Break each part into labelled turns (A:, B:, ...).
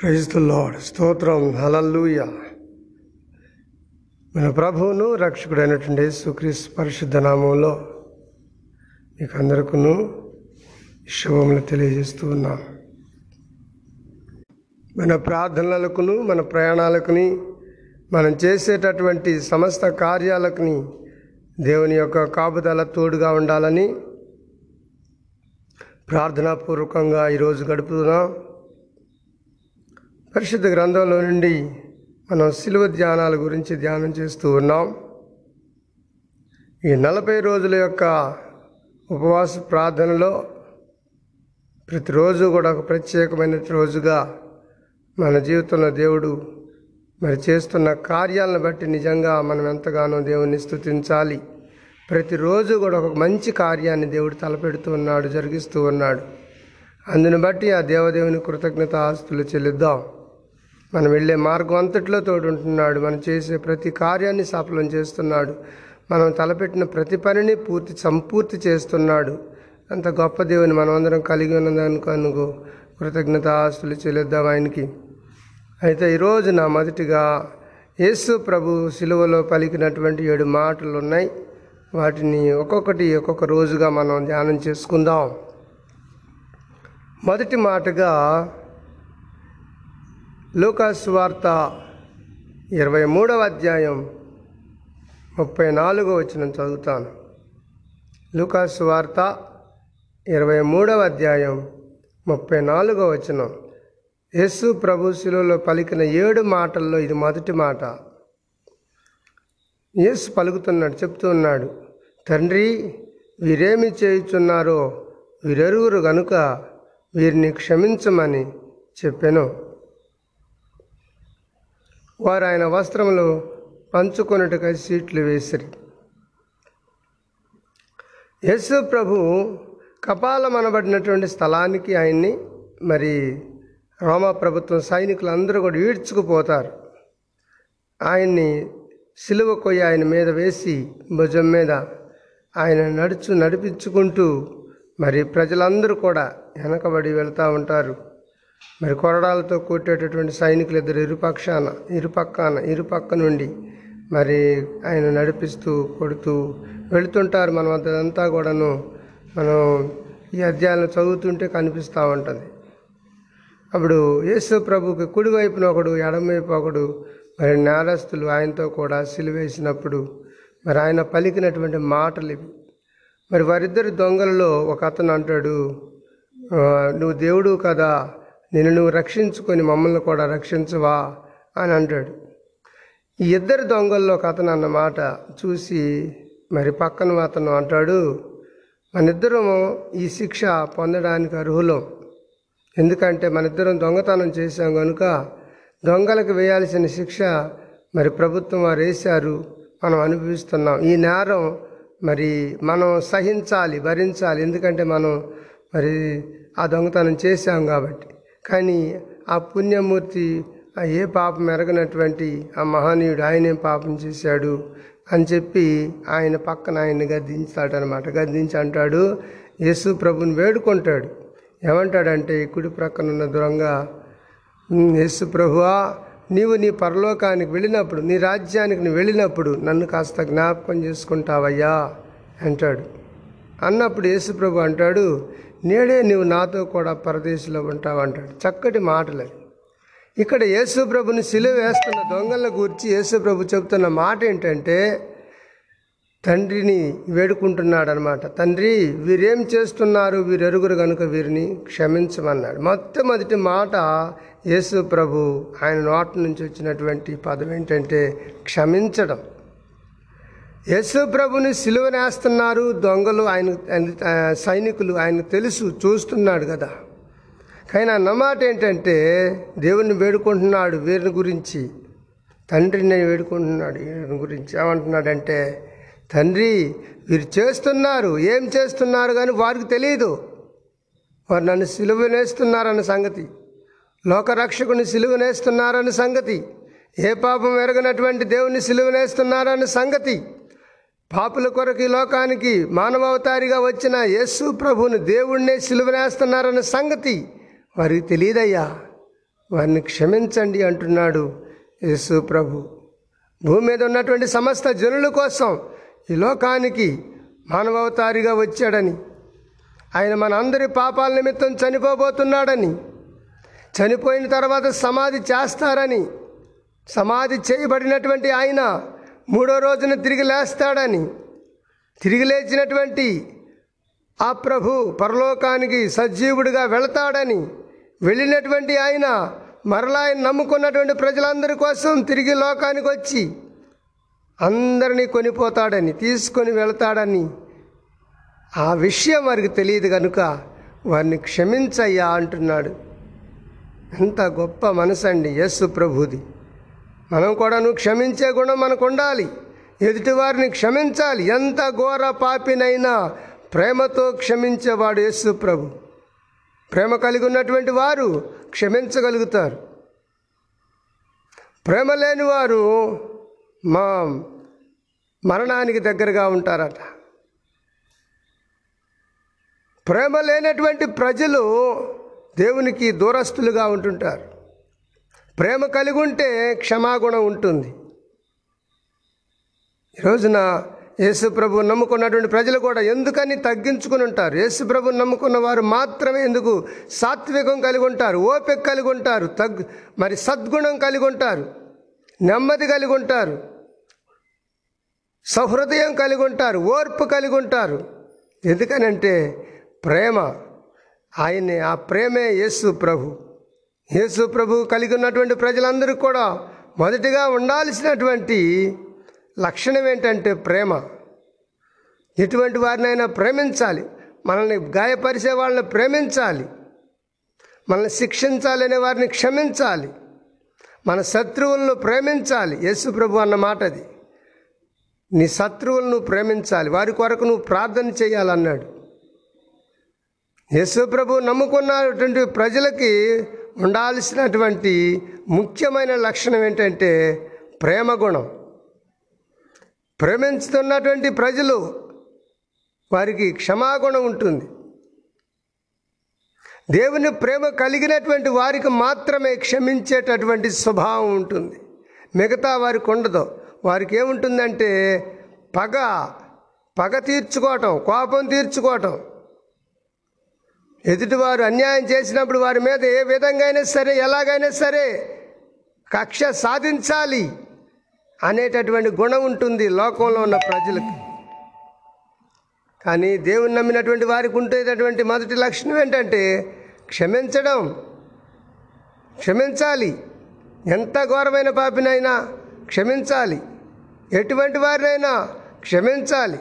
A: Praise the lord స్తోత్రం. Hallelujah మన ప్రభువును రక్షకుడైనటువంటి సుక్రీస్ పరిశుద్ధ నామంలో మీకు అందరికీ శుభములు తెలియజేస్తూ ఉన్నాం. మన ప్రార్థనలకును మన ప్రయాణాలకుని మనం చేసేటటువంటి సమస్త కార్యాలకుని దేవుని యొక్క కాపుదల తోడుగా ఉండాలని ప్రార్థనాపూర్వకంగా ఈరోజు గడుపుతున్నాం. పరిశుద్ధ గ్రంథంలో నుండి మనం శిలువ ధ్యానాల గురించి ధ్యానం చేస్తూ ఉన్నాం. ఈ నలభై రోజుల యొక్క ఉపవాస ప్రార్థనలో ప్రతిరోజు కూడా ఒక ప్రత్యేకమైన రోజుగా మన జీవితంలో దేవుడు మరి చేస్తున్న కార్యాలను బట్టి నిజంగా మనం ఎంతగానో దేవుణ్ణి స్థుతించాలి ప్రతిరోజు కూడా ఒక మంచి కార్యాన్ని దేవుడు తలపెడుతూ ఉన్నాడు జరిగిస్తూ ఉన్నాడు. అందుని బట్టి ఆ దేవదేవుని కృతజ్ఞత ఆస్తులు చెల్లిద్దాం. మనం వెళ్ళే మార్గం అంతట్లో తోడు ఉంటున్నాడు మనం చేసే ప్రతి కార్యాన్ని సఫలం చేస్తున్నాడు. మనం తలపెట్టిన ప్రతి పనిని పూర్తి సంపూర్తి చేస్తున్నాడు. అంత గొప్ప దేవుని మనం అందరం కలిగి ఉన్నదానికి అనుకో కృతజ్ఞత ఆస్తులు చెల్లిద్దాం ఆయనకి. అయితే ఈరోజు నా మొదటిగా యేసు ప్రభు సిలువలో పలికినటువంటి ఏడు మాటలు ఉన్నాయి వాటిని ఒక్కొక్కటి ఒక్కొక్క రోజుగా మనం ధ్యానం చేసుకుందాం. మొదటి మాటగా లూకాస్ వార్త ఇరవై మూడవ అధ్యాయం ముప్పై నాలుగో వచ్చిన చదువుతాను. లూకాస్ వార్త ఇరవై మూడవ అధ్యాయం ముప్పై నాలుగో వచనం. యేసు ప్రభు శిలువలో పలికిన ఏడు మాటల్లో ఇది మొదటి మాట. యేసు పలుకుతున్నాడు చెప్తూ ఉన్నాడు తండ్రి వీరేమి చేయుచున్నారో వీరెరుగురు గనుక వీరిని క్షమించమని చెప్పాను. వారు ఆయన వస్త్రములు పంచుకొనుటకై సీట్లు వేసిరి. యస్సు ప్రభు కపాలమనబడినటువంటి స్థలానికి ఆయన్ని మరి రోమా ప్రభుత్వం సైనికులు అందరూ కూడా ఈడ్చుకుపోతారు. ఆయన్ని సిలువ కొయ్యి ఆయన మీద వేసి భుజం మీద ఆయన నడుచు నడిపించుకుంటూ మరి ప్రజలందరూ కూడా వెనకబడి వెళ్తూ ఉంటారు. మరి కొరడాలతో కొట్టేటటువంటి సైనికులు ఇద్దరు ఇరుపక్షాన ఇరుపక్కన ఇరుపక్క నుండి మరి ఆయన నడిపిస్తూ కొడుతూ వెళుతుంటారు. మనం అదంతా కూడాను మనం ఈ అధ్యాయాలను చదువుతుంటే కనిపిస్తూ ఉంటుంది. అప్పుడు యేసు ప్రభుకి కుడివైపున ఒకడు ఎడమవైపు ఒకడు మరి నేరస్తులు ఆయనతో కూడా సిలువేసినప్పుడు మరి ఆయన పలికినటువంటి మాటలు ఇవి. మరి వారిద్దరి దొంగలలో ఒక అతను అంటాడు నువ్వు దేవుడు కదా నిన్ను నువ్వు రక్షించుకొని మమ్మల్ని కూడా రక్షించవా అని అంటాడు. ఈ ఇద్దరు దొంగల్లో ఒక అతను అన్న మాట చూసి మరి పక్కన అతను అంటాడు మనిద్దరము ఈ శిక్ష పొందడానికి అర్హులం. ఎందుకంటే మనిద్దరం దొంగతనం చేశాం కనుక దొంగలకు వేయాల్సిన శిక్ష మరి ప్రభుత్వం వారు వేశారు. మనం అనుభవిస్తున్నాం. ఈ నేరం మరి మనం సహించాలి భరించాలి. ఎందుకంటే మనం మరి ఆ దొంగతనం చేశాం కాబట్టి. కానీ ఆ పుణ్యమూర్తి ఆ ఏ పాపం ఎరగనటువంటి ఆ మహనీయుడు ఆయనేం పాపం చేశాడు అని చెప్పి ఆయన పక్కన ఆయన్ని గద్దించాడనమాట గద్దించి అంటాడు యేసు ప్రభుని వేడుకుంటాడు. ఏమంటాడంటే ఈ కుడి ప్రక్కన ఉన్న దూరంగా యేసు ప్రభువా నీవు నీ పరలోకానికి వెళ్ళినప్పుడు నీ రాజ్యానికి నువ్వు వెళ్ళినప్పుడు నన్ను కాస్త జ్ఞాపకం చేసుకుంటావయ్యా అంటాడు. అన్నప్పుడు యేసు ప్రభు అంటాడు నేడే నువ్వు నాతో కూడా పరదేశంలో ఉంటావు అంటాడు. చక్కటి మాటలు ఇక్కడ యేసుప్రభుని సిలువ వేస్తున్న దొంగల గురించి యేసుప్రభు చెబుతున్న మాట ఏంటంటే తండ్రిని వేడుకుంటున్నాడనమాట. తండ్రి వీరేం చేస్తున్నారు? వీరెరుగురు కనుక వీరిని క్షమించమన్నాడు. మొట్టమొదటి మాట యేసు ప్రభు ఆయన నోటి నుంచి వచ్చినటువంటి పదం ఏంటంటే క్షమించడం. యేసు ప్రభుని సిలువనేస్తున్నారు దొంగలు ఆయన సైనికులు ఆయన తెలుసు చూస్తున్నాడు కదా. కానీ అన్నమాట ఏంటంటే దేవుణ్ణి వేడుకుంటున్నాడు వీరిని గురించి. తండ్రిని వేడుకుంటున్నాడు వీరిని గురించి. ఏమంటున్నాడంటే తండ్రి వీరు చేస్తున్నారు ఏం చేస్తున్నారు కానీ వారికి తెలియదు వారు నన్ను సిలువనేస్తున్నారన్న సంగతి. లోకరక్షకుని సిలువనేస్తున్నారన్న సంగతి. ఏ పాపం ఎరగనటువంటి దేవుని సిలువనేస్తున్నారన్న సంగతి. పాపుల కొరకు ఈ లోకానికి మానవావతారిగా వచ్చిన యేసు ప్రభుని దేవుణ్ణే సిలువనేస్తున్నారన్న సంగతి వారికి తెలియదయ్యా వారిని క్షమించండి అంటున్నాడు యేసు ప్రభు. భూమి మీద ఉన్నటువంటి సమస్త జనుల కోసం ఈ లోకానికి మానవతారిగా వచ్చాడని ఆయన మన అందరి పాపాల నిమిత్తం చనిపోబోతున్నాడని చనిపోయిన తర్వాత సమాధి చేస్తారని సమాధి చేయబడినటువంటి ఆయన మూడో రోజున తిరిగి లేస్తాడని తిరిగి లేచినటువంటి ఆ ప్రభు పరలోకానికి సజీవుడిగా వెళతాడని వెళ్ళినటువంటి ఆయన మరలా ఆయన నమ్ముకున్నటువంటి ప్రజలందరి కోసం తిరిగి లోకానికి వచ్చి అందరినీ కొనిపోతాడని తీసుకొని వెళతాడని ఆ విషయం వారికి తెలియదు కనుక వారిని క్షమించయ్యా అంటున్నాడు. ఎంత గొప్ప మనసు అండి యేసు ప్రభుది. మనం కూడా నువ్వు క్షమించే గుణం మనకు ఉండాలి ఎదుటివారిని క్షమించాలి. ఎంత ఘోర పాపినైనా ప్రేమతో క్షమించేవాడు యేసు ప్రభు. ప్రేమ కలిగి ఉన్నటువంటి వారు క్షమించగలుగుతారు. ప్రేమ లేని వారు మా మరణానికి దగ్గరగా ఉంటారట. ప్రేమ లేనటువంటి ప్రజలు దేవునికి దూరస్తులుగా ఉంటుంటారు. ప్రేమ కలిగి ఉంటే క్షమాగుణం ఉంటుంది. ఈ రోజున యేసు ప్రభు నమ్ముకున్నటువంటి ప్రజలు కూడా ఎందుకని తగ్గించుకుని ఉంటారు? యేసు ప్రభు నమ్ముకున్న వారు మాత్రమే ఎందుకు సాత్వికం కలిగి ఉంటారు ఓపిక కలిగి ఉంటారు తగ్ మరి సద్గుణం కలిగి ఉంటారు నెమ్మది కలిగి ఉంటారు సహృదయం కలిగి ఉంటారు ఓర్పు కలిగి ఉంటారు ఎందుకనంటే ప్రేమ ఆయన్ని ఆ ప్రేమే యేసు ప్రభు. యేసు ప్రభు కలిగి ఉన్నటువంటి ప్రజలందరూ కూడా మొదటిగా ఉండాల్సినటువంటి లక్షణం ఏంటంటే ప్రేమ. ఎటువంటి వారినైనా ప్రేమించాలి. మనల్ని గాయపరిచే వాళ్ళని ప్రేమించాలి. మనల్ని శిక్షించాలనే వారిని క్షమించాలి. మన శత్రువులను ప్రేమించాలి. యేసు ప్రభు అన్న మాట అది. నీ శత్రువులను ప్రేమించాలి. వారి కొరకు నువ్వు ప్రార్థన చేయాలన్నాడు. యేసు ప్రభు నమ్ముకున్నటువంటి ప్రజలకి ఉండాల్సినటువంటి ముఖ్యమైన లక్షణం ఏంటంటే ప్రేమ గుణం. ప్రేమించుతున్నటువంటి ప్రజలు వారికి క్షమాగుణం ఉంటుంది. దేవుని ప్రేమ కలిగినటువంటి వారికి మాత్రమే క్షమించేటటువంటి స్వభావం ఉంటుంది. మిగతా వారికి ఉండదు. వారికి ఏముంటుందంటే పగ పగ తీర్చుకోవటం కోపం తీర్చుకోవటం. ఎదుటివారు అన్యాయం చేసినప్పుడు వారి మీద ఏ విధంగా అయినా సరే ఎలాగైనా సరే కక్ష సాధించాలి అనేటటువంటి గుణం ఉంటుంది లోకంలో ఉన్న ప్రజలకు. కానీ దేవుని నమ్మినటువంటి వారికి ఉండేటటువంటి మొదటి లక్షణం ఏంటంటే క్షమించడం క్షమించాలి. ఎంత ఘోరమైన పాపినైనా క్షమించాలి. ఎటువంటి వారినైనా క్షమించాలి.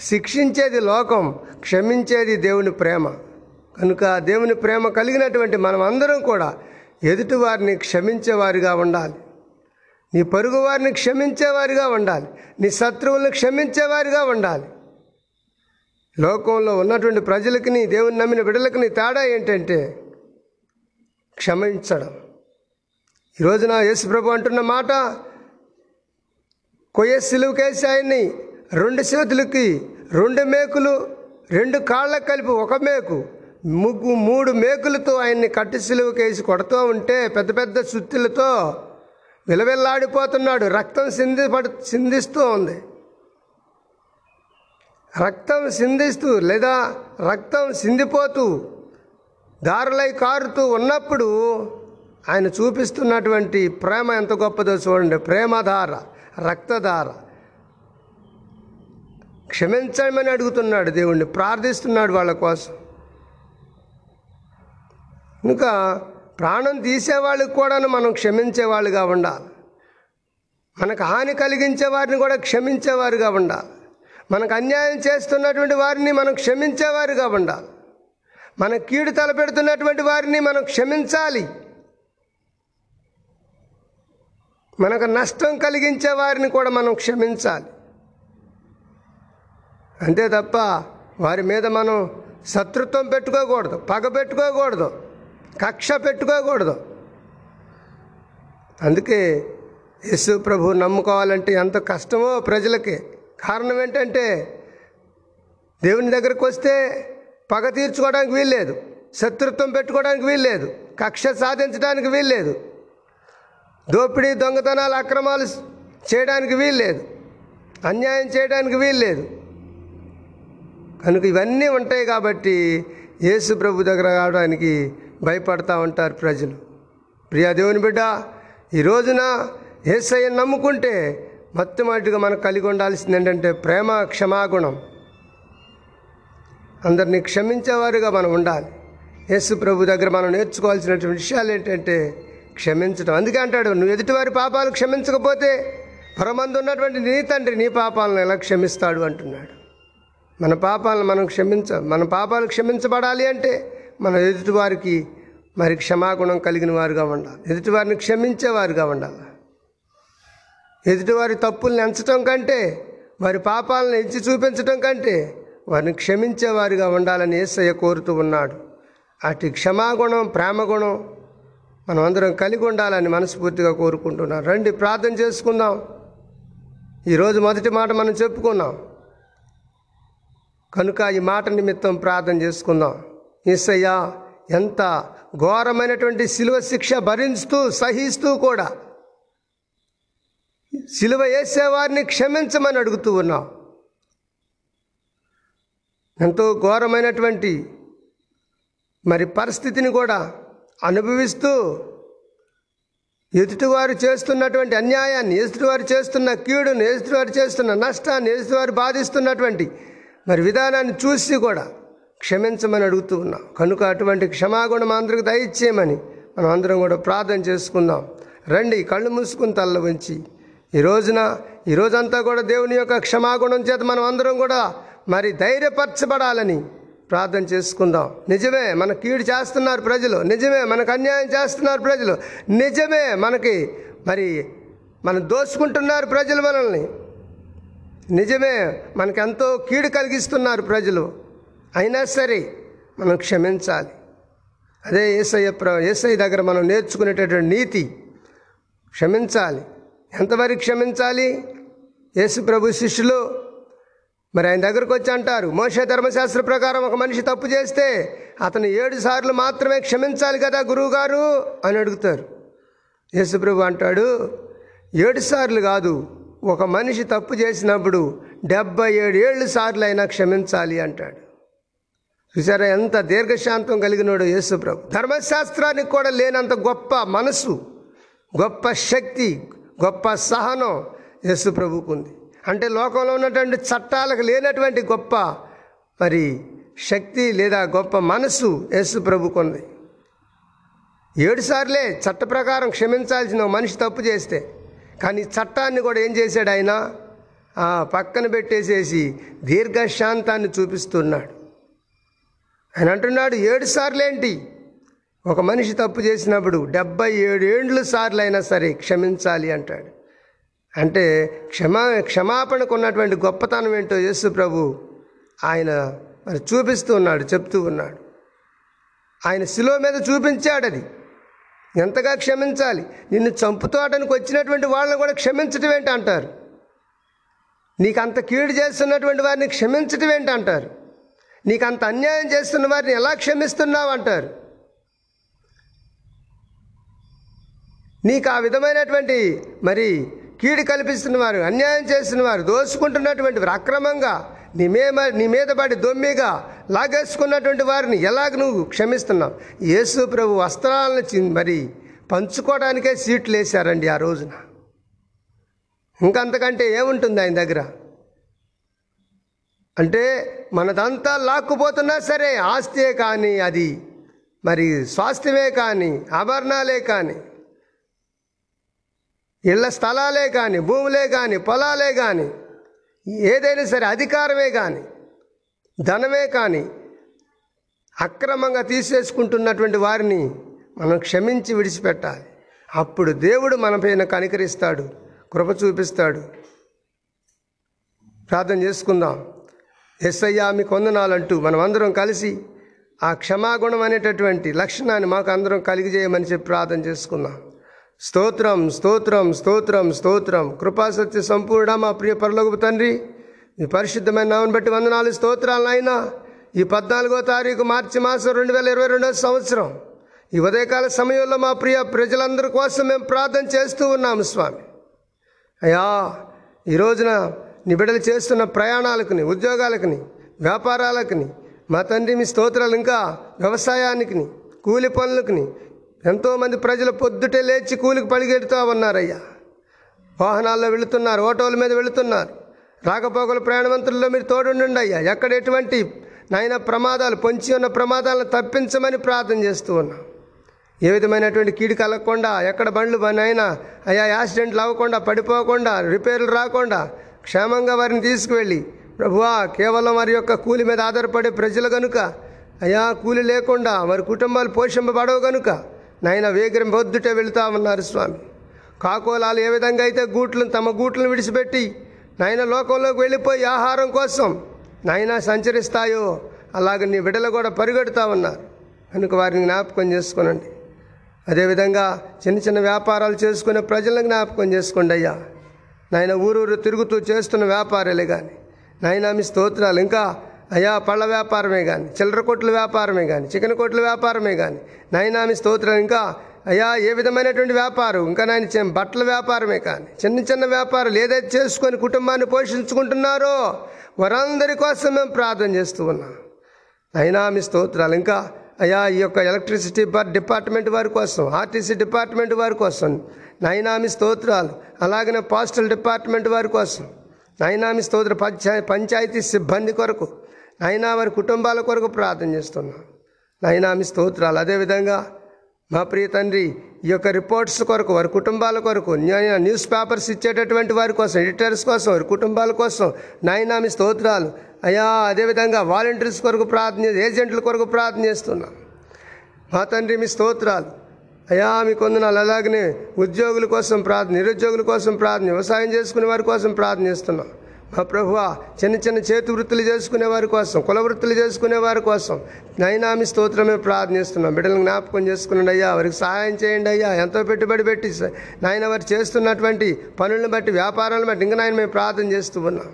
A: శిక్షించేది లోకం. క్షమించేది దేవుని ప్రేమ. కనుక దేవుని ప్రేమ కలిగినటువంటి మనం అందరం కూడా ఎదుటి వారిని క్షమించేవారిగా ఉండాలి. నీ పొరుగు వారిని క్షమించేవారిగా ఉండాలి. నీ శత్రువులను క్షమించేవారిగా ఉండాలి. లోకంలో ఉన్నటువంటి ప్రజలకి నీ దేవుని నమ్మిన బిడ్డలకి నీ తేడా ఏంటంటే క్షమించడం. ఈ రోజున యేసుప్రభు అంటున్న మాట కొయ్య సిలువకేసి ఆయన్ని రెండు చేతులకి రెండు మేకులు రెండు కాళ్ళకు కలిపి ఒక మేకు. ముగ్గు మూడు మేకులతో ఆయన్ని కట్టి సిలువకేసి కొడుతూ ఉంటే పెద్ద పెద్ద సుత్తులతో విలవిల్లాడిపోతున్నాడు. రక్తం సింధి పడు సింధిస్తూ ఉంది. రక్తం సింధిస్తూ లేదా రక్తం సిందిపోతూ దారులై కారుతూ ఉన్నప్పుడు ఆయన చూపిస్తున్నటువంటి ప్రేమ ఎంత గొప్పదో చూడండి. ప్రేమధార రక్తధార. క్షమించమని అడుగుతున్నాడు దేవుణ్ణి ప్రార్థిస్తున్నాడు వాళ్ళ కోసం. ఇంకా ప్రాణం తీసేవాళ్ళకి కూడా మనం క్షమించేవాళ్ళుగా ఉండాలి. మనకు హాని కలిగించే వారిని కూడా క్షమించేవారుగా ఉండాలి. మనకు అన్యాయం చేస్తున్నటువంటి వారిని మనం క్షమించేవారుగా ఉండాలి. మన కీడు తలపెడుతున్నటువంటి వారిని మనం క్షమించాలి. మనకు నష్టం కలిగించే వారిని కూడా మనం క్షమించాలి. అంతే తప్ప వారి మీద మనం శత్రుత్వం పెట్టుకోకూడదు పగ పెట్టుకోకూడదు కక్ష పెట్టుకోకూడదు. అందుకే యేసు ప్రభు నమ్ముకోవాలంటే ఎంత కష్టమో ప్రజలకి. కారణం ఏంటంటే దేవుని దగ్గరకు వస్తే పగ తీర్చుకోవడానికి వీల్లేదు శత్రుత్వం పెట్టుకోవడానికి వీల్లేదు కక్ష సాధించడానికి వీల్లేదు దోపిడీ దొంగతనాలు అక్రమాలు చేయడానికి వీల్లేదు అన్యాయం చేయడానికి వీల్లేదు. కనుక ఇవన్నీ ఉంటాయి కాబట్టి యేసు ప్రభు దగ్గర రావడానికి భయపడతా ఉంటారు ప్రజలు. ప్రియా దేవుని బిడ్డ ఈ రోజున యేసయ్యను నమ్ముకుంటే మొట్టమొదటిగా మనకు కలిగి ఉండాల్సింది ఏంటంటే ప్రేమ క్షమాగుణం. అందరినీ క్షమించేవారుగా మనం ఉండాలి. యేసు ప్రభు దగ్గర మనం నేర్చుకోవాల్సినటువంటి విషయాలు ఏంటంటే క్షమించడం. అందుకే అంటాడు నువ్వు ఎదుటివారి పాపాలు క్షమించకపోతే పరమందు ఉన్నటువంటి నీ తండ్రి నీ పాపాలను ఎలా క్షమిస్తాడు? అంటున్నాడు. మన పాపాలను మనం క్షమించ మన పాపాలు క్షమించబడాలి అంటే మన ఎదుటివారికి మరి క్షమాగుణం కలిగిన వారుగా ఉండాలి. ఎదుటివారిని క్షమించేవారుగా ఉండాలి. ఎదుటివారి తప్పుల్ని ఎంచటం కంటే వారి పాపాలను ఎంచి చూపించటం కంటే వారిని క్షమించేవారిగా ఉండాలని ఏసయ్య కోరుతూ ఉన్నాడు. అటు క్షమాగుణం ప్రేమగుణం మనం అందరం కలిగి ఉండాలని మనస్ఫూర్తిగా కోరుకుంటున్నాం రండి ప్రార్థన చేసుకుందాం. ఈరోజు మొదటి మాట మనం చెప్పుకున్నాం. కనుక ఈ మాట నిమిత్తం ప్రార్థన చేసుకుందాం. ఏసయ్య ఎంత ఘోరమైనటువంటి శిలువ శిక్ష భరిస్తూ సహిస్తూ కూడా సిలువ వేసేవారిని క్షమించమని అడుగుతూ ఉన్నాం. ఎంతో ఘోరమైనటువంటి మరి పరిస్థితిని కూడా అనుభవిస్తూ ఎదుటివారు చేస్తున్నటువంటి అన్యాయాన్ని ఎదుటివారు చేస్తున్న కీడును ఎదుటివారు చేస్తున్న నష్టాన్ని ఎదుటివారు బాధిస్తున్నటువంటి మరి విధానాన్ని చూసి కూడా క్షమించమని అడుగుతూ ఉన్నాం. కనుక అటువంటి క్షమాగుణం అందరికి దయచేయమని మనం అందరం కూడా ప్రార్థన చేసుకుందాం. రండి కళ్ళు మూసుకుని తల్ల ఉంచి ఈ రోజున ఈ రోజంతా కూడా దేవుని యొక్క క్షమాగుణం చేత మనం అందరం కూడా మరి ధైర్యపరచబడాలని ప్రార్థన చేసుకుందాం. నిజమే మన కీడు చేస్తున్నారు ప్రజలు. నిజమే మనకు అన్యాయం చేస్తున్నారు ప్రజలు. నిజమే మనకి మరి మనం దోచుకుంటున్నారు ప్రజలు మనల్ని. నిజమే మనకెంతో కీడు కలిగిస్తున్నారు ప్రజలు. అయినా సరే మనం క్షమించాలి. అదే ఏసయ్య ప్ర ఏసై దగ్గర మనం నేర్చుకునేటటువంటి నీతి క్షమించాలి. ఎంతవరకు క్షమించాలి? యేసు ప్రభు శిష్యులు మరి ఆయన దగ్గరకు వచ్చి అంటారు మోష ధర్మశాస్త్ర ప్రకారం ఒక మనిషి తప్పు చేస్తే అతను ఏడు సార్లు మాత్రమే క్షమించాలి కదా గురువుగారు అని అడుగుతారు. యేసుప్రభు అంటాడు ఏడు సార్లు కాదు ఒక మనిషి తప్పు చేసినప్పుడు డెబ్బై ఏడు ఏళ్ళు సార్లు అయినా క్షమించాలి అంటాడు. చూసారా ఎంత దీర్ఘశాంతం కలిగినాడు యేసుప్రభు ధర్మశాస్త్రానికి కూడా లేనంత గొప్ప మనసు గొప్ప శక్తి గొప్ప సహనం యేసుప్రభుకు ఉంది. అంటే లోకంలో ఉన్నటువంటి చట్టాలకు లేనటువంటి గొప్ప మరి శక్తి లేదా గొప్ప మనసు యేసుప్రభుకు ఉంది. ఏడుసార్లే చట్ట ప్రకారం క్షమించాల్సిన ఒక మనిషి తప్పు చేస్తే కానీ చట్టాన్ని కూడా ఏం చేశాడు ఆయన? పక్కన పెట్టేసేసి దీర్ఘశాంతాన్ని చూపిస్తున్నాడు. ఆయన అంటున్నాడు ఏడు సార్లేంటి? ఒక మనిషి తప్పు చేసినప్పుడు డెబ్బై ఏడు ఏండ్లు సార్లు అయినా సరే క్షమించాలి అంటాడు. అంటే క్షమా క్షమాపణకు ఉన్నటువంటి గొప్పతనం ఏంటో యేసు ప్రభు ఆయన మరి చూపిస్తూ ఉన్నాడు చెప్తూ ఉన్నాడు. ఆయన శిలో మీద చూపించాడు అది ఎంతగా క్షమించాలి? నిన్ను చంపుతోటానికి వచ్చినటువంటి వాళ్ళని కూడా క్షమించటం ఏంటి అంటారు? నీకు అంత కీడు చేస్తున్నటువంటి వారిని క్షమించటం ఏంటి అంటారు? నీకు అంత అన్యాయం చేస్తున్న వారిని ఎలా క్షమిస్తున్నావు అంటారు? నీకు ఆ విధమైనటువంటి మరి కీడు కల్పిస్తున్న వారు అన్యాయం చేస్తున్న వారు దోసుకుంటున్నటువంటి అక్రమంగా నీ మే నీ మీద పడి దొమ్మిగా లాగేసుకున్నటువంటి వారిని ఎలాగ నువ్వు క్షమిస్తున్నావు? యేసు ప్రభు వస్త్రాలను మరి పంచుకోవడానికే సీట్లు వేశారండి ఆ రోజున. ఇంకంతకంటే ఏముంటుంది ఆయన దగ్గర? అంటే మనదంతా లాక్కుపోతున్నా సరే ఆస్తే కానీ అది మరి స్వాస్థ్యమే కానీ ఆభరణాలే కానీ ఇళ్ళ స్థలాలే కానీ భూములే కానీ పొలాలే కానీ ఏదైనా సరే అధికారమే కానీ ధనమే కానీ అక్రమంగా తీసేసుకుంటున్నటువంటి వారిని మనం క్షమించి విడిచిపెట్టాలి. అప్పుడు దేవుడు మనపైన కనికరిస్తాడు కృప చూపిస్తాడు. ప్రార్థన చేసుకుందాం. ఎస్ఐయా మీకు వందనాలంటూ మనం అందరం కలిసి ఆ క్షమాగుణం అనేటటువంటి లక్షణాన్ని మాకు అందరం కలిగజేయమని చెప్పి ప్రార్థన చేసుకుందాం. స్తోత్రం స్తోత్రం స్తోత్రం స్తోత్రం. కృపాసత్య సంపూర్ణ మా ప్రియ పరలోకపు తండ్రి. మీ పరిశుద్ధమైన నామని బట్టి వందనాలు నాయన. ఈ పద్నాలుగో తారీఖు మార్చి మాసం రెండు వేల ఇరవై రెండవ సంవత్సరం. ఈ ఉదయకాల సమయంలో మా ప్రియ ప్రజలందరి కోసం మేము ప్రార్థన చేస్తూ ఉన్నాము స్వామి. అయ్యా ఈ రోజున నీ బిడ్డలు చేస్తున్న ప్రయాణాలకుని ఉద్యోగాలకుని వ్యాపారాలకుని మా తండ్రి మీ స్తోత్రాలు ఇంకా వ్యవసాయానికి కూలి పనులకుని ఎంతోమంది ప్రజలు పొద్దుటే లేచి కూలికి పడిగెడుతూ ఉన్నారయ్యా. వాహనాల్లో వెళుతున్నారు ఓటోల మీద వెళుతున్నారు. రాకపోకలు ప్రయాణవంతుల్లో మీరు తోడుండండి అయ్యా ఎక్కడ ఎటువంటి నాయన ప్రమాదాలు పొంచి ఉన్న ప్రమాదాలను తప్పించమని ప్రార్థన చేస్తూ ఉన్నాం. ఏ విధమైనటువంటి కీడు కలగకుండా ఎక్కడ బండ్లు అయినా అయ్యా యాక్సిడెంట్లు అవ్వకుండా పడిపోకుండా రిపేర్లు రాకుండా క్షేమంగా వారిని తీసుకువెళ్ళి ప్రభువా కేవలం వారి యొక్క కూలి మీద ఆధారపడే ప్రజలు కనుక అయ్యా కూలి లేకుండా వారి కుటుంబాలు పోషింపబడవు కనుక నాయన వేగరం పొద్దుట వెళుతా ఉన్నారు స్వామి. కాకోలాలు ఏ విధంగా అయితే గూట్లను తమ గూట్లను విడిచిపెట్టి నాయన లోకంలోకి వెళ్ళిపోయి ఆహారం కోసం నాయన సంచరిస్తాయో అలాగ నీ బిడ్డలు కూడా పరిగెడుతూ ఉన్నారు. కనుక వారిని జ్ఞాపకం చేసుకోనండి. అదేవిధంగా చిన్న చిన్న వ్యాపారాలు చేసుకునే ప్రజలను జ్ఞాపకం చేసుకోండి అయ్యా. నాయన ఊరూరు తిరుగుతూ చేస్తున్న వ్యాపారాలే కానీ నాయన మీ స్తోత్రాలు. ఇంకా అయ్యా పళ్ళ వ్యాపారమే కానీ చిల్లర కొట్ల వ్యాపారమే కానీ చికెన్ కొట్ల వ్యాపారమే కానీ నాయనా మీ ఇంకా అయ్యా ఏ విధమైనటువంటి వ్యాపారం? ఇంకా నాయన బట్టల వ్యాపారమే కానీ చిన్న చిన్న వ్యాపారాలు ఏదైతే చేసుకొని కుటుంబాన్ని పోషించుకుంటున్నారో వారందరి కోసం మేము ప్రార్థన చేస్తూ ఉన్నాం. అయినా మీ స్తోత్రాలు ఇంకా అయ్యా ఈ యొక్క ఎలక్ట్రిసిటీ డిపార్ట్మెంట్ వారి కోసం ఆర్టీసీ డిపార్ట్మెంట్ వారి కోసం నైనామి స్తోత్రాలు అలాగనే పోస్టల్ డిపార్ట్మెంట్ వారి కోసం నైనామి స్తోత్ర పంచాయతీ సిబ్బంది కొరకు నైనా వారి కుటుంబాల కొరకు ప్రార్థన చేస్తున్నాం. నైనా మీ స్తోత్రాలు. అదేవిధంగా మా ప్రియ తండ్రి ఈ యొక్క రిపోర్ట్స్ కొరకు వారి కుటుంబాల కొరకు న్యూస్ పేపర్స్ ఇచ్చేటటువంటి వారి కోసం ఎడిటర్స్ కోసం వారి కుటుంబాల కోసం నాయనా మీ స్తోత్రాలు. అయ్యా అదేవిధంగా వాలంటీర్స్ కొరకు ప్రార్థన ఏజెంట్ల కొరకు ప్రార్థన చేస్తున్నాం. మా తండ్రి మీ స్తోత్రాలు. అయ్యా మీ కొందనాలు అలాగనే ఉద్యోగుల కోసం ప్రార్థన నిరుద్యోగుల కోసం ప్రార్థన వ్యవసాయం చేసుకునే వారి కోసం ప్రార్థన చేస్తున్నాం. మా ప్రభువా చిన్న చిన్న చేతి వృత్తులు చేసుకునే వారి కోసం కుల వృత్తులు చేసుకునే వారి కోసం నైనామి స్తోత్రమే ప్రార్థన చేస్తున్నాం బిడ్డలను జ్ఞాపకం చేసుకున్నాడు అయ్యా వారికి సహాయం చేయండి అయ్యా. ఎంతో పెట్టుబడి పెట్టి నాయన వారు చేస్తున్నటువంటి పనులను బట్టి వ్యాపారాలను బట్టి ఇంకా నాయన మేము ప్రార్థన చేస్తూ ఉన్నాం.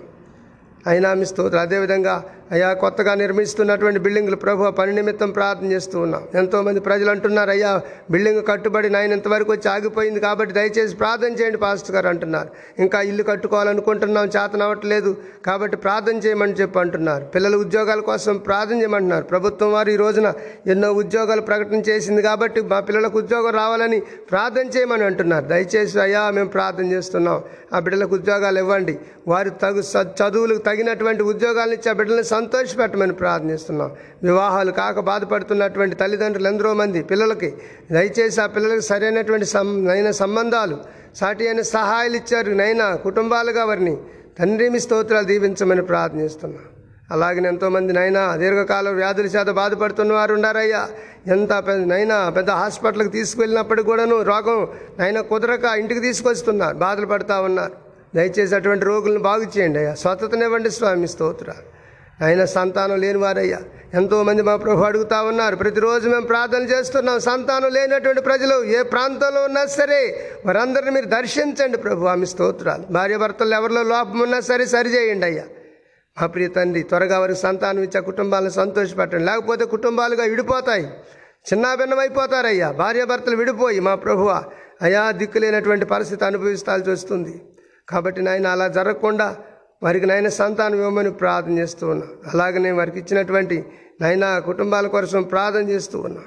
A: అయినా మీ స్తోత్రం. అదేవిధంగా అయ్యా కొత్తగా నిర్మిస్తున్నటువంటి బిల్డింగ్లు ప్రభు పని నిమిత్తం ప్రార్థన చేస్తూ ఉన్నాం. ఎంతోమంది ప్రజలు అంటున్నారు అయ్యా బిల్డింగ్ కట్టుబడి నాయన ఇంతవరకు వచ్చి ఆగిపోయింది కాబట్టి దయచేసి ప్రార్థన చేయండి పాస్టర్ గారు అంటున్నారు. ఇంకా ఇల్లు కట్టుకోవాలనుకుంటున్నాం చేతనవ్వట్లేదు కాబట్టి ప్రార్థన చేయమని చెప్పి అంటున్నారు. పిల్లల ఉద్యోగాల కోసం ప్రార్థన చేయమంటున్నారు. ప్రభుత్వం వారు ఈ రోజున ఎన్నో ఉద్యోగాలు ప్రకటన చేసింది కాబట్టి మా పిల్లలకు ఉద్యోగం రావాలని ప్రార్థన చేయమని అంటున్నారు. దయచేసి అయ్యా మేము ప్రార్థన చేస్తున్నాం. ఆ బిడ్డలకు ఉద్యోగాలు ఇవ్వండి. వారి తగు చదువులకు తగినటువంటి ఉద్యోగాలను ఇచ్చి ఆ బిడ్డలను సంతోషపెట్టమని ప్రార్థనిస్తున్నాం వివాహాలు కాక బాధపడుతున్నటువంటి తల్లిదండ్రులు ఎందరో మంది పిల్లలకి దయచేసి ఆ పిల్లలకు సరైనటువంటి సం నైన సంబంధాలు సాటి అయిన సహాయాలు ఇచ్చారు. నైనా కుటుంబాలుగా వారిని తండ్రి మీ స్తోత్రాలు దీవించమని ప్రార్థిస్తున్నాం. అలాగే ఎంతోమంది నైనా దీర్ఘకాల వ్యాధుల చేత బాధపడుతున్న వారు ఉన్నారయ్యా. ఎంత పెద్ద నైనా పెద్ద హాస్పిటల్కి తీసుకువెళ్ళినప్పటికి కూడాను రోగం నైనా కుదరక ఇంటికి తీసుకొస్తున్నారు. బాధలు పడుతూ ఉన్నారు. దయచేసి అటువంటి రోగులను బాగు చేయండి అయ్యా. స్వతనివ్వండి స్వామి స్తోత్ర ఆయన సంతానం లేని వారయ్యా ఎంతోమంది మా ప్రభు అడుగుతా ఉన్నారు. ప్రతిరోజు మేము ప్రార్థన చేస్తున్నాం. సంతానం లేనటువంటి ప్రజలు ఏ ప్రాంతంలో ఉన్నా సరే వారందరిని మీరు దర్శించండి ప్రభు. ఆమె స్తోత్రాలు. భార్య భర్తలు ఎవరిలో లోపం ఉన్నా సరే సరిచేయండి అయ్యా. మా ప్రియ తండ్రి త్వరగా వారికి సంతానం ఇచ్చే కుటుంబాలను సంతోషపెట్టండి. లేకపోతే కుటుంబాలుగా విడిపోతాయి. చిన్నాభిన్నమైపోతారయ్యా భార్యాభర్తలు విడిపోయి మా ప్రభువ అయా దిక్కులేనటువంటి పరిస్థితి అనుభవిస్తాల్సి వస్తుంది. కాబట్టి నాయన అలా జరగకుండా వారికి నాయన సంతానం ఇవ్వమని ప్రార్థన చేస్తూ ఉన్నా. అలాగనే వారికి ఇచ్చినటువంటి నాయన కుటుంబాల కోసం ప్రార్థన చేస్తూ ఉన్నా.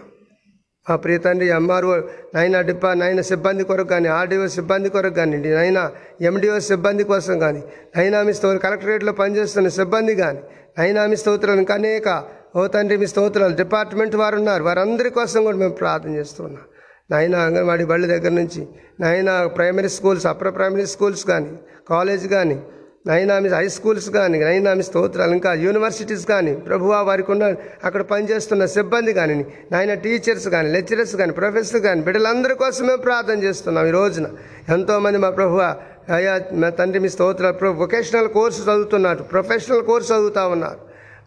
A: మా ప్రియ తండ్రి ఎంఆర్ఓ నైనా డిపా నైనా సిబ్బంది కొరకు కానీ ఆర్డీఓ సిబ్బంది కొరకు కానివ్వండి నైనా ఎండిఓ సిబ్బంది కోసం కానీ నైనా మీ స్తోత్ర కలెక్టరేట్లో పనిచేస్తున్న సిబ్బంది కానీ నైనా మీ స్తోత్రాలు అనేక ఓ తండ్రి మీ స్తోత్రాలు డిపార్ట్మెంట్ వారు ఉన్నారు. వారందరి కోసం కూడా మేము ప్రార్థన చేస్తున్నాం నాయన అంగన్వాడీ బళ్ళ దగ్గర నుంచి నాయన primary schools upper primary schools కానీ కాలేజ్ కానీ నైనా మీ హై స్కూల్స్ కానీ నైనా మీ స్తోత్రాలు ఇంకా యూనివర్సిటీస్ కానీ ప్రభువా వారికి ఉన్న అక్కడ పనిచేస్తున్న సిబ్బంది కానీ నాయన టీచర్స్ కానీ లెక్చరర్స్ కానీ ప్రొఫెసర్ కానీ బిడ్డలందరి కోసమే ప్రార్థన చేస్తున్నాం ఈ రోజున. ఎంతోమంది మా ప్రభువ అయ్యా మా తండ్రి మీ స్తోత్రాలు వొకేషనల్ కోర్సు చదువుతున్నారు ప్రొఫెషనల్ కోర్సు చదువుతూ ఉన్నారు.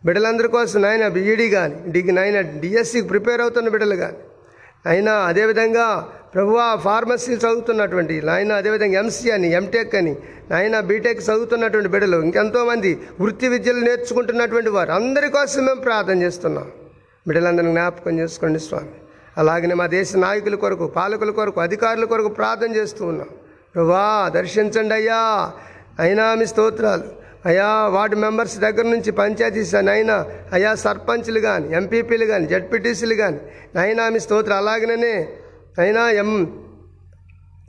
A: బిడ్డలందరి కోసం నాయన బీఈడీ కానీ డిగ్రీ నాయన డిఎస్సికి ప్రిపేర్ అవుతున్న బిడ్డలు కానీ అయినా అదేవిధంగా ప్రభువా ఫార్మసీ చదువుతున్నటువంటి నాయన అదేవిధంగా ఎంసీ అని ఎంటెక్ అని నాయన బీటెక్ చదువుతున్నటువంటి బిడ్డలు ఇంకెంతోమంది వృత్తి విద్యలు నేర్చుకుంటున్నటువంటి వారు అందరి కోసం మేము ప్రార్థన చేస్తున్నాం. బిడ్డలందరిని జ్ఞాపకం చేసుకోండి స్వామి. అలాగనే మా దేశ నాయకుల కొరకు పాలకుల కొరకు అధికారుల కొరకు ప్రార్థన చేస్తూ ఉన్నాం. ప్రభా దర్శించండి అయ్యా. అయినా మీ స్తోత్రాలు. అయ్యా వార్డు మెంబర్స్ దగ్గర నుంచి పంచాయతీ అయినా అయ్యా సర్పంచ్లు కానీ ఎంపీపీలు కానీ జడ్పీటీసీలు కానీ నైనా మీ స్తోత్రం అలాగనే అయినా ఎం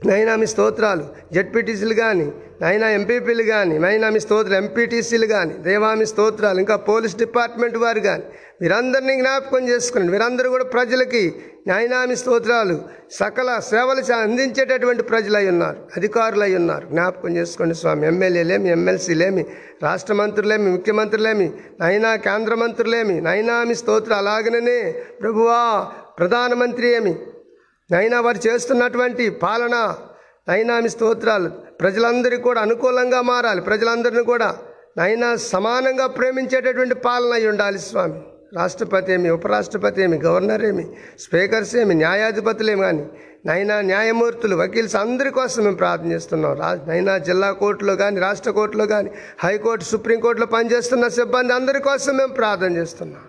A: నైనా మీ స్తోత్రాలు జడ్పీటీసీలు కానీ నైనా ఎంపీపీలు కానీ నైనా మీ స్తోత్రాలు ఎంపీటీసీలు కానీ దేవామి స్తోత్రాలు ఇంకా పోలీస్ డిపార్ట్మెంట్ వారు కానీ వీరందరినీ జ్ఞాపకం చేసుకుని వీరందరూ కూడా ప్రజలకి నైనామి స్తోత్రాలు సకల సేవలు అందించేటటువంటి ప్రజలు అయి ఉన్నారు అధికారులై ఉన్నారు. జ్ఞాపకం చేసుకోండి స్వామి ఎమ్మెల్యేలేమి ఎమ్మెల్సీలేమి రాష్ట్ర మంత్రులేమి ముఖ్యమంత్రులేమి నైనా కేంద్ర మంత్రులేమి నైనామి స్తోత్రం అలాగనే ప్రభువా ప్రధానమంత్రి ఏమి నైనా వారు చేస్తున్నటువంటి పాలన నైనామి స్తోత్రాలు ప్రజలందరికీ కూడా అనుకూలంగా మారాలి. ప్రజలందరినీ కూడా నైనా సమానంగా ప్రేమించేటటువంటి పాలన అయి ఉండాలి స్వామి. రాష్ట్రపతి ఏమి ఉపరాష్ట్రపతి ఏమి గవర్నర్ ఏమి స్పీకర్స్ ఏమి న్యాయాధిపతులేమి కానీ నైనా న్యాయమూర్తులు వకీల్స్ అందరి కోసం మేము ప్రార్థన చేస్తున్నాం. రా నైనా జిల్లా కోర్టులో కానీ రాష్ట్ర కోర్టులో కానీ హైకోర్టు సుప్రీంకోర్టులో పనిచేస్తున్న సిబ్బంది అందరి కోసం మేము ప్రార్థన చేస్తున్నాం.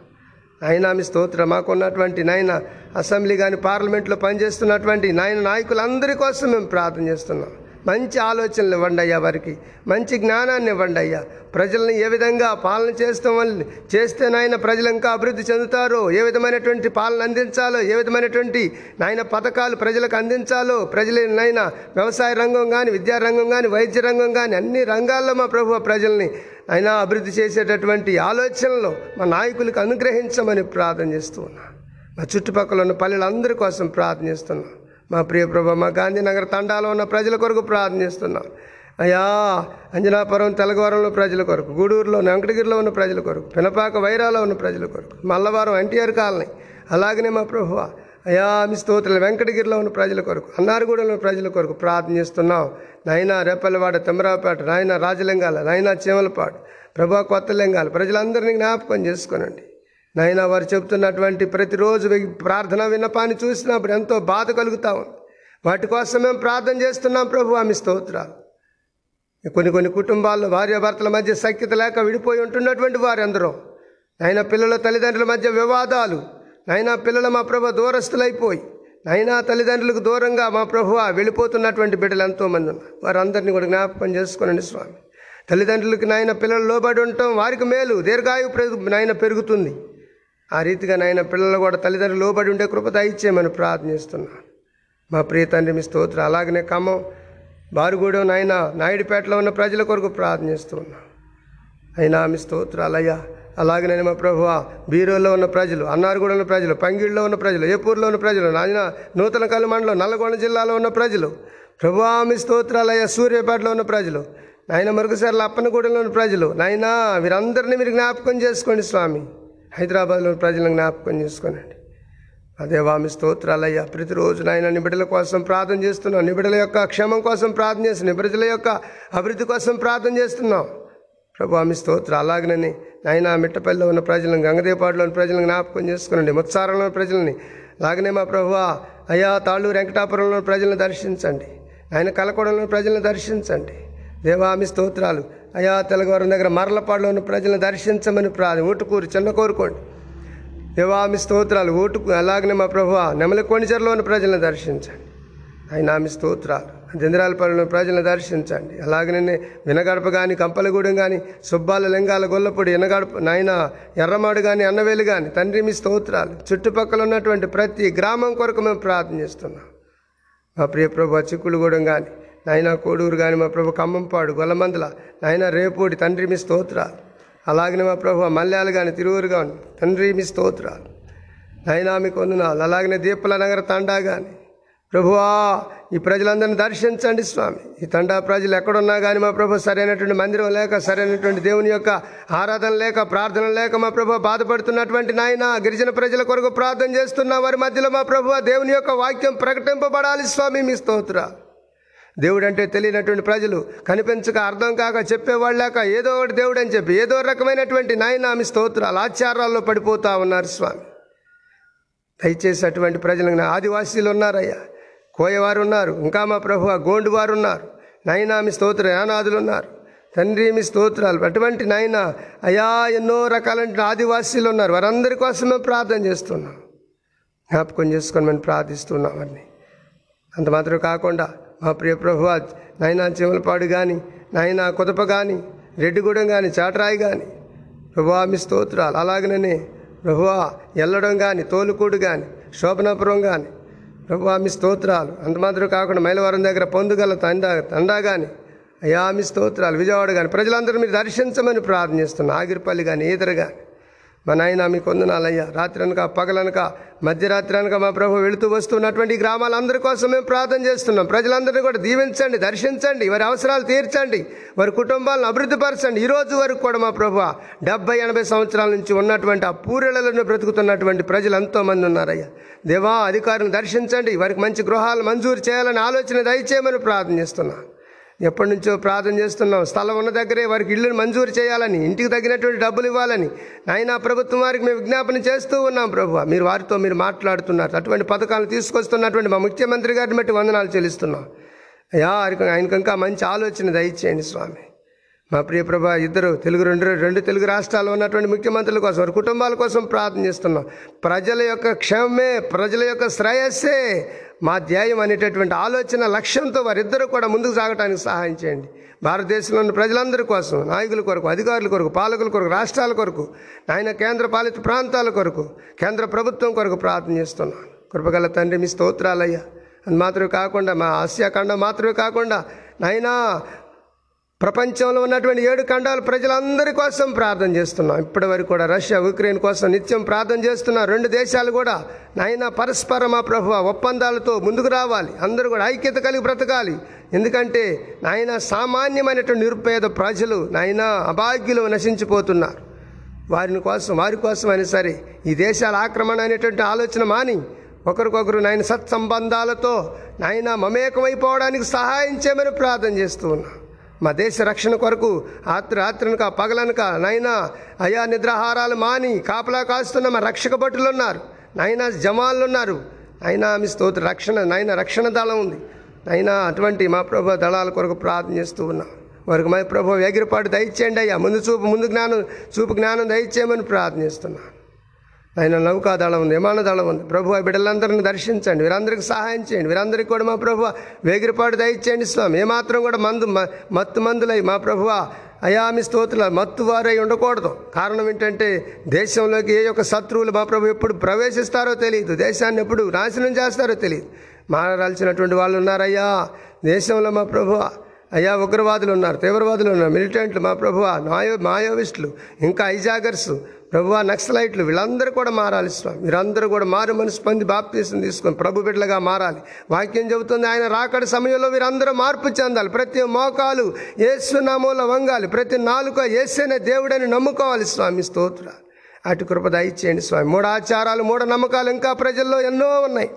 A: అయినా మీ స్తోత్రం మాకున్నటువంటి నాయన అసెంబ్లీ కానీ పార్లమెంట్లో పనిచేస్తున్నటువంటి నాయన నాయకులందరి కోసం మేము ప్రార్థన చేస్తున్నాం. మంచి ఆలోచనలు ఇవ్వండి అయ్యా వారికి. మంచి జ్ఞానాన్ని ఇవ్వండి అయ్యా ప్రజల్ని ఏ విధంగా పాలన చేస్తాం వల్ల చేస్తే నాయన ప్రజలు ఇంకా అభివృద్ధి చెందుతారో ఏ విధమైనటువంటి పాలన అందించాలో ఏ విధమైనటువంటి నాయన పథకాలు ప్రజలకు అందించాలో ప్రజల నాయన వ్యవసాయ రంగం కానీ విద్యారంగం కానీ వైద్య రంగం కానీ అన్ని రంగాల్లో మా ప్రభు ప్రజల్ని అయినా అభివృద్ధి చేసేటటువంటి ఆలోచనలు మా నాయకులకు అనుగ్రహించమని ప్రార్థన చేస్తూ ఉన్నా. మా చుట్టుపక్కల ఉన్న పల్లెలందరి కోసం ప్రార్థన మా ప్రియ ప్రభ మా గాంధీనగర్ తండాలో ఉన్న ప్రజల కొరకు ప్రార్థన చేస్తున్నాం. అయ్యా అంజనాపురం తెలగవరంలో ప్రజల కొరకు గూడూరులో వెంకటగిరిలో ఉన్న ప్రజల కొరకు పినపాక వైరాలో ఉన్న ప్రజల కొరకు మల్లవారం ఎన్టీఆర్ కాలనీ అలాగనే మా ప్రభువ అయా మీ స్తోత్రులు వెంకటగిరిలో ఉన్న ప్రజల కొరకు అన్నారగూడలో ఉన్న ప్రజల కొరకు ప్రార్థన చేస్తున్నాం నాయనా రేపల్లవాడ తిమ్మరావుపేట నాయన రాజలింగాల నైనా చీమలపాడు ప్రభా కొత్త లింగాలు ప్రజలందరినీ జ్ఞాపకం చేసుకోనండి. నాయన వారు చెబుతున్నటువంటి ప్రతిరోజు ప్రార్థన విన్నపాన్ని చూసినప్పుడు ఎంతో బాధ కలుగుతాం. ఉంది వాటి కోసం మేము ప్రార్థన చేస్తున్నాం ప్రభు ఆమె స్తోత్రాలు. కొన్ని కొన్ని కుటుంబాల్లో భార్యాభర్తల మధ్య సఖ్యత లేక విడిపోయి ఉంటున్నటువంటి వారందరూ. నాయన పిల్లల తల్లిదండ్రుల మధ్య వివాదాలు. నాయన పిల్లల మా ప్రభు దూరస్తులైపోయి నైనా తల్లిదండ్రులకు దూరంగా మా ప్రభు వెళ్ళిపోతున్నటువంటి బిడ్డలు ఎంతోమంది ఉన్నారు. వారందరినీ కూడా జ్ఞాపకం చేసుకోనండి స్వామి. తల్లిదండ్రులకి నాయన పిల్లలు లోబడి ఉండటం వారికి మేలు దీర్ఘాయు పెరుగు నాయన పెరుగుతుంది. ఆ రీతిగా నాయన పిల్లలు కూడా తల్లిదండ్రులు లోబడి ఉండే కృపత ఇచ్చేయమని ప్రార్థిస్తున్నాను. మా ప్రియ తండ్రి మీ స్తోత్రం అలాగనే ఖమ్మం బారుగూడెం నాయన నాయుడుపేటలో ఉన్న ప్రజల కొరకు ప్రార్థన అయినా మీ స్తోత్రాలయ్యా అలాగనే మా ప్రభువ బీరోలో ఉన్న ప్రజలు అన్నారగూడలో ఉన్న ప్రజలు పంగిళ్ళలో ఉన్న ప్రజలు ఏపూర్లో ఉన్న ప్రజలు నాయన నూతన కలు మండలం నల్లగొండ జిల్లాలో ఉన్న ప్రజలు ప్రభువా మీ స్తోత్రాలయ్యా సూర్యాపేటలో ఉన్న ప్రజలు నాయన మరుగుసార్లు అప్పనగూడెంలో ఉన్న ప్రజలు నాయనా వీరందరినీ మీరు జ్ఞాపకం చేసుకోండి స్వామి. హైదరాబాద్లో ప్రజలను జ్ఞాపకం చేసుకోనండి. అదే వామి స్తోత్రాలయ్యా. ప్రతిరోజు నాయన నిబిడల కోసం ప్రార్థన చేస్తున్నాం. నిబిడల యొక్క క్షేమం కోసం ప్రార్థన చేస్తున్నాం. ప్రజల యొక్క అభివృద్ధి కోసం ప్రార్థన చేస్తున్నాం. ప్రభు ఆమె స్తోత్ర అలాగనని నాయన మిట్టపల్లిలో ఉన్న ప్రజలను గంగదేపాడులోని ప్రజలను జ్ఞాపకం చేసుకునండి. ముత్సారంలోని ప్రజలని అలాగనే మా ప్రభు అయ్యా తాళ్ళు వెంకటాపురంలో ప్రజలను దర్శించండి. ఆయన కలకూడలోని ప్రజలను దర్శించండి. దేవామి స్తోత్రాలు అయ్యా తెలగవరం దగ్గర మరలపాడులో ఉన్న ప్రజలను దర్శించమని ప్రార్థన ఊటుకూరు చిన్న కోరుకోండి. దేవామి స్తోత్రాలు ఊటుకు అలాగనే మా ప్రభు నెమలి కొణిచెరలో ఉన్న ప్రజలను దర్శించండి. అయినామి స్తోత్రాలు దిందరాలపల్లిలో ప్రజలను దర్శించండి. అలాగనే వినగడప కానీ కంపలగూడెం కానీ సుబ్బాల లింగాల గొల్లపూడి ఎనగడప నాయన ఎర్రమాడు కానీ అన్నవేలు కానీ తండ్రి మీ స్తోత్రాలు చుట్టుపక్కల ఉన్నటువంటి ప్రతి గ్రామం కొరకు మేము ప్రార్థన చేస్తున్నాం. మా ప్రియ ప్రభు చిక్కుడుగూడెం కానీ నాయన కోడూరు కానీ మా ప్రభు ఖమ్మంపాడు గొల్లమందల. నాయన రేపూడి తండ్రి మీ స్తోత్రాలు అలాగనే మా ప్రభు మల్యాలు కానీ తిరువురు కానీ తండ్రి మీ స్తోత్రాలు నాయనా మీకు వందనాలు. అలాగనే దీపల నగర తండా కానీ ప్రభువా ఈ ప్రజలందరిని దర్శించండి స్వామి. ఈ తండా ప్రజలు ఎక్కడున్నా కానీ మా ప్రభు సరైనటువంటి మందిరం లేక సరైనటువంటి దేవుని యొక్క ఆరాధన లేక ప్రార్థన లేక మా ప్రభు బాధపడుతున్నటువంటి నాయన గిరిజన ప్రజల కొరకు ప్రార్థన చేస్తున్న వారి మధ్యలో మా ప్రభు దేవుని యొక్క వాక్యం ప్రకటింపబడాలి స్వామి మీ స్తోత్ర. దేవుడు అంటే తెలియనటువంటి ప్రజలు కనిపించక అర్థం కాక చెప్పేవాళ్ళు లేక ఏదో ఒకటి దేవుడు అని చెప్పి ఏదో రకమైనటువంటి నాయనామి స్తోత్రాలు ఆచారాల్లో పడిపోతా ఉన్నారు స్వామి. దయచేసి అటువంటి ప్రజలు ఆదివాసీలు ఉన్నారయ్యా. కోయవారు ఉన్నారు ఇంకా మా ప్రభు గోండు వారు ఉన్నారు నైనామి స్తోత్ర యానాదులు ఉన్నారు తండ్రి మీ స్తోత్రాలు అటువంటి నాయన అయా ఎన్నో రకాలైన ఆదివాసీలు ఉన్నారు. వారందరి కోసమే ప్రార్థన చేస్తున్నాం. జ్ఞాపకం చేసుకొని మనం వారిని. అంత మాత్రం కాకుండా మా ప్రియ ప్రభు నైనా చిమలపాడు కానీ నైనా కుదప కానీ రెడ్డిగూడెం కానీ చాటరాయి కానీ ప్రభువా మీ స్తోత్రాలు. అలాగనే ప్రభువా ఎల్లడం కానీ తోలుకూడు కానీ శోభనాపురం కానీ ప్రభువా మీ స్తోత్రాలు. అంత మాత్రం కాకుండా మైలవరం దగ్గర పొందుగల తండా తండా కానీ అయ్యా మీ స్తోత్రాలు. విజయవాడ కానీ ప్రజలందరూ మీరు దర్శించమని ప్రార్థన చేస్తున్నాం. ఆగిరిపల్లి కానీ ఈదరు కానీ మా నాయన మీకు వందనాలయ్యా రాత్రి అనక పగలనక మధ్యరాత్రి అనక మా ప్రభు వెళుతూ వస్తున్నటువంటి గ్రామాలందరి కోసం మేము ప్రార్థన చేస్తున్నాం. ప్రజలందరినీ కూడా దీవించండి దర్శించండి వారి అవసరాలు తీర్చండి వారి కుటుంబాలను అభివృద్ధిపరచండి ఈరోజు వరకు కూడా మా ప్రభు డెబ్బై ఎనభై సంవత్సరాల నుంచి ఉన్నటువంటి ఆ పూరెళ్ళలో బ్రతుకుతున్నటువంటి ప్రజలు ఎంతో మంది ఉన్నారయ్యా. దేవా అధికారులను దర్శించండి వారికి మంచి గృహాలు మంజూరు చేయాలని ఆలోచన దయచేయమని ప్రార్థన చేస్తున్నాను ఎప్పటి నుంచో ప్రార్థన చేస్తున్నాం. స్థలం ఉన్న దగ్గరే వారికి ఇల్లుని మంజూరు చేయాలని ఇంటికి తగినటువంటి డబ్బులు ఇవ్వాలని. నాయన ప్రభుత్వం వారికి మేము విజ్ఞాపన చేస్తూ ఉన్నాం ప్రభు మీరు వారితో మీరు మాట్లాడుతున్నారు. అటువంటి పథకాలు తీసుకొస్తున్నటువంటి మా ముఖ్యమంత్రి గారిని బట్టి వందనాలు చెల్లిస్తున్నాం. అయ్యా ఆయనకు ఇంకా మంచి ఆలోచన దయచేయండి స్వామి. మా ప్రియప్రభ ఇద్దరు తెలుగు రెండు రెండు తెలుగు రాష్ట్రాల్లో ఉన్నటువంటి ముఖ్యమంత్రుల కోసం వారి కుటుంబాల కోసం ప్రార్థన చేస్తున్నాం. ప్రజల యొక్క క్షేమమే ప్రజల యొక్క శ్రేయస్సే మా ధ్యేయం అనేటటువంటి ఆలోచన లక్ష్యంతో వారిద్దరూ కూడా ముందుకు సాగడానికి సహాయం చేయండి. భారతదేశంలో ఉన్న ప్రజలందరి కోసం నాయకుల కొరకు అధికారుల కొరకు పాలకుల కొరకు రాష్ట్రాల కొరకు నాయన కేంద్ర పాలిత ప్రాంతాల కొరకు కేంద్ర ప్రభుత్వం కొరకు ప్రార్థన చేస్తున్నాను కృపగల తండ్రి మీ స్తోత్రాలయ్యా. అది మాత్రమే కాకుండా మా ఆసియా ఖండం మాత్రమే కాకుండా నాయనా ప్రపంచంలో ఉన్నటువంటి ఏడు ఖండాలు ప్రజలందరి కోసం ప్రార్థన చేస్తున్నాం. ఇప్పటి వరకు కూడా రష్యా ఉక్రెయిన్ కోసం నిత్యం ప్రార్థన చేస్తున్నాం రెండు దేశాలు కూడా నాయన పరస్పర మా ప్రభు ఒప్పందాలతో ముందుకు రావాలి. అందరూ కూడా ఐక్యత కలిగి బ్రతకాలి. ఎందుకంటే నాయన సామాన్యమైనటువంటి నిరుపేద ప్రజలు నాయన అభాగ్యులు నశించిపోతున్నారు. వారిని కోసం వారి కోసం అయినా సరే ఈ దేశాల ఆక్రమణ అనేటువంటి ఆలోచన మాని ఒకరికొకరు నాయన సత్సంబంధాలతో నాయన మమేకమైపోవడానికి సహాయం చేయమని ప్రార్థన చేస్తూ ఉన్నాను మా దేశ రక్షణ కొరకు రాత్రి రాత్రనక పగలనక నైనా అయా నిద్రాహారాలు మాని కాపలా కాస్తున్న మా రక్షక భటులు ఉన్నారు. నైనా జమాన్లు ఉన్నారు. అయినా మీ స్తోత్ర రక్షణ నైనా రక్షణ దళం ఉంది. అయినా అటువంటి మా ప్రభు దళాల కొరకు ప్రార్థన చేస్తూ ఉన్నాం. వారికి మా ప్రభు ఎగిరిపాటు దయచేయండి అయ్యా. ముందు చూపు ముందు జ్ఞానం చూపు జ్ఞానం దయచేయమని ప్రార్థనిస్తున్నాను ఆయన నౌకాదళం ఉంది విమానదళం ఉంది. ప్రభు ఆ బిడ్డలందరిని దర్శించండి వీరందరికీ సహాయం చేయండి వీరందరికీ కూడా మా ప్రభు వేగిరిపాటు దయచేయండి స్వామి. ఏమాత్రం కూడా మందు మ- మత్తు మందులై మా ప్రభువ అయామి స్తోత్రుల మత్తు వారై ఉండకూడదు. కారణం ఏంటంటే దేశంలోకి ఏ యొక్క శత్రువులు మా ప్రభు ఎప్పుడు ప్రవేశిస్తారో తెలియదు దేశాన్ని ఎప్పుడు నాశనం చేస్తారో తెలియదు మారాల్సినటువంటి వాళ్ళు ఉన్నారయ్యా. దేశంలో మా ప్రభువ అయ్యా ఉగ్రవాదులు ఉన్నారు తీవ్రవాదులు ఉన్నారు మిలిటెంట్లు మా ప్రభువ మాయో మాయోవిస్టులు ఇంకా ఐజాగర్స్ ప్రభు నక్సలైట్లు వీళ్ళందరూ కూడా మారాలి స్వామి. మీరందరూ కూడా మారు మనసు పొంది బాప్తీసం తీసుకొని ప్రభు బిడ్డలుగా మారాలి. వాక్యం చెబుతుంది ఆయన రాకడి సమయంలో వీరందరూ మార్పు చెందాలి. ప్రతి మోకాలు ఏసునామంలో వంగాలి. ప్రతి నాలుక ఏసేనే దేవుడని నమ్ముకోవాలి స్వామి స్తోత్ర. అటు కృప దయచేయండి స్వామి. మూడు ఆచారాలు మూఢ నమ్మకాలు ఇంకా ప్రజల్లో ఎన్నో ఉన్నాయి.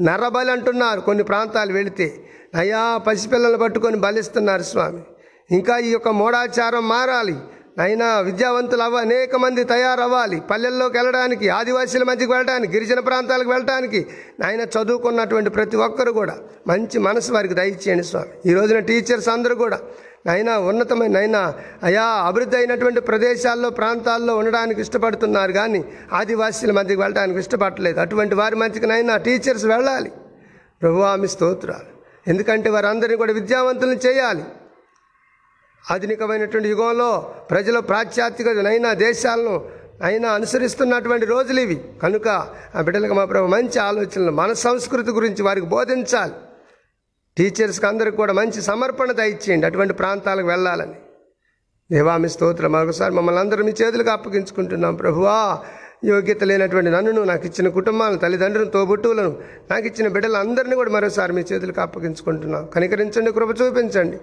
A: నరబలి అంటున్నారు కొన్ని ప్రాంతాలు వెళితే. నయా పసిపిల్లలు పట్టుకొని బలిస్తున్నారు స్వామి. ఇంకా ఈ యొక్క మూఢాచారం మారాలి. అయినా విద్యావంతులు అవ అనేక మంది తయారవ్వాలి. పల్లెల్లోకి వెళ్ళడానికి ఆదివాసీల మధ్యకి వెళ్ళడానికి గిరిజన ప్రాంతాలకు వెళ్ళడానికి నాయన చదువుకున్నటువంటి ప్రతి ఒక్కరు కూడా మంచి మనసు వారికి దయచేయండి స్వామి. ఈ రోజున టీచర్స్ అందరూ కూడా నైనా ఉన్నతమైన అయినా అయా అభివృద్ధి అయినటువంటి ప్రదేశాల్లో ప్రాంతాల్లో ఉండడానికి ఇష్టపడుతున్నారు కానీ ఆదివాసీల మధ్యకి వెళ్ళడానికి ఇష్టపడలేదు. అటువంటి వారి మధ్యకి నైనా టీచర్స్ వెళ్ళాలి. ప్రభువా మీ స్తోత్రాలు. ఎందుకంటే వారందరినీ కూడా విద్యావంతులను చేయాలి. ఆధునికమైనటువంటి యుగంలో ప్రజలు పాశ్చాత్యకనైనా దేశాలను అయినా అనుసరిస్తున్నటువంటి రోజులు ఇవి. కనుక ఆ బిడ్డలకు మా ప్రభు మంచి ఆలోచనలు మన సంస్కృతి గురించి వారికి బోధించాలి. టీచర్స్కి అందరికి కూడా మంచి సమర్పణ దయచేయండి. అటువంటి ప్రాంతాలకు వెళ్ళాలని. దేవామి స్తోత్రం మరొకసారి మమ్మల్ని అందరూ మీ చేతులకు అప్పగించుకుంటున్నాం. ప్రభువా యోగ్యత లేనటువంటి నన్ను నాకు ఇచ్చిన కుటుంబాలను తల్లిదండ్రులను తోబుట్టువులను నాకు ఇచ్చిన బిడ్డలందరినీ కూడా మరోసారి మీ చేతులకు అప్పగించుకుంటున్నాం. కనికరించండి కృప చూపించండి.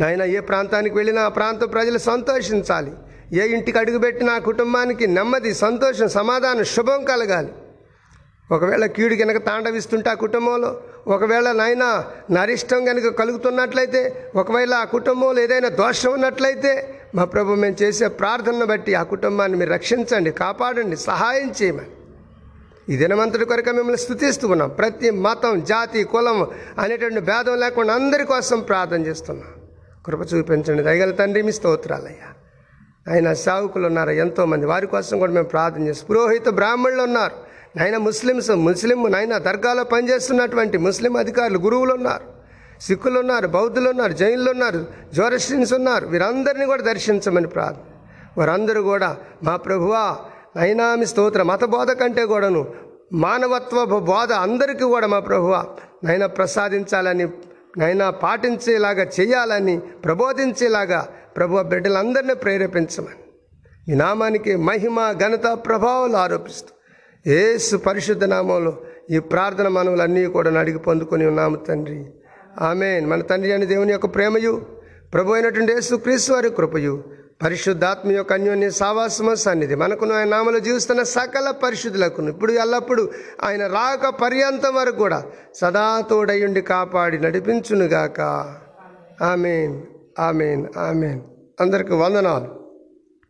A: నాయన ఏ ప్రాంతానికి వెళ్ళినా ఆ ప్రాంత ప్రజలు సంతోషించాలి. ఏ ఇంటికి అడుగుపెట్టినా కుటుంబానికి నెమ్మది సంతోషం సమాధానం శుభం కలగాలి. ఒకవేళ కీడు కనుక తాండవిస్తుంటే ఆ కుటుంబంలో ఒకవేళ నాయన నరిష్టం కనుక కలుగుతున్నట్లయితే ఒకవేళ ఆ కుటుంబంలో ఏదైనా దోషం ఉన్నట్లయితే మా ప్రభు మేము చేసే ప్రార్థనను బట్టి ఆ కుటుంబాన్ని మీరు రక్షించండి కాపాడండి సహాయం చేయమని. ఈ దినమంతటి కొరకు మిమ్మల్ని స్థుతిస్తూ ఉన్నాం. ప్రతి మతం జాతి కులం అనేటువంటి భేదం లేకుండా అందరి కోసం ప్రార్థన చేస్తున్నాం. కృప చూపించండి. దయగల తండ్రి మీ స్తోత్రాలయ్యా. ఆయన సావుకులు ఉన్నారు ఎంతోమంది. వారి కోసం కూడా మేము ప్రార్థన చేస్తాం పురోహిత బ్రాహ్మణులు ఉన్నారు. నాయన ముస్లిమ్స్ ముస్లిం నాయన దర్గాలో పనిచేస్తున్నటువంటి ముస్లిం అధికారులు గురువులు ఉన్నారు. సిక్కులు ఉన్నారు బౌద్ధులు ఉన్నారు జైన్లు ఉన్నారు జోరస్టిన్స్ ఉన్నారు. వీరందరినీ కూడా దర్శించమని ప్రార్థన. వారందరూ కూడా మా ప్రభువా నైనా మీ స్తోత్ర మత బోధ కంటే కూడాను మానవత్వ బోధ అందరికీ కూడా మా ప్రభువ నైనా ప్రసాదించాలని నైనా పాటించేలాగా చేయాలని ప్రబోధించేలాగా ప్రభు బిడ్డలందరినీ ప్రేరేపించమని. ఈ నామానికి మహిమ ఘనత ప్రభావాలు ఆరోపిస్తూ ఏసు పరిశుద్ధ నామంలో ఈ ప్రార్థన మనవులన్నీ కూడా అడిగి పొందుకొని ఉన్నాము తండ్రి. ఆమె మన తండ్రి అని దేవుని యొక్క ప్రేమయు ప్రభు అయినటువంటి యేసు క్రీస్తు వారి కృపయు పరిశుద్ధాత్మ యొక్క అన్యోన్య సావాసమ సన్నిధి. మనకును ఆయన నామలో జీవిస్తున్న సకల పరిశుద్ధులకు ఇప్పుడు ఎల్లప్పుడూ ఆయన రాక పర్యంతం వరకు కూడా సదా తోడయుండి కాపాడి నడిపించునుగాక. ఆమెన్. ఆమెన్. ఆమెన్. అందరికి వందనాలు.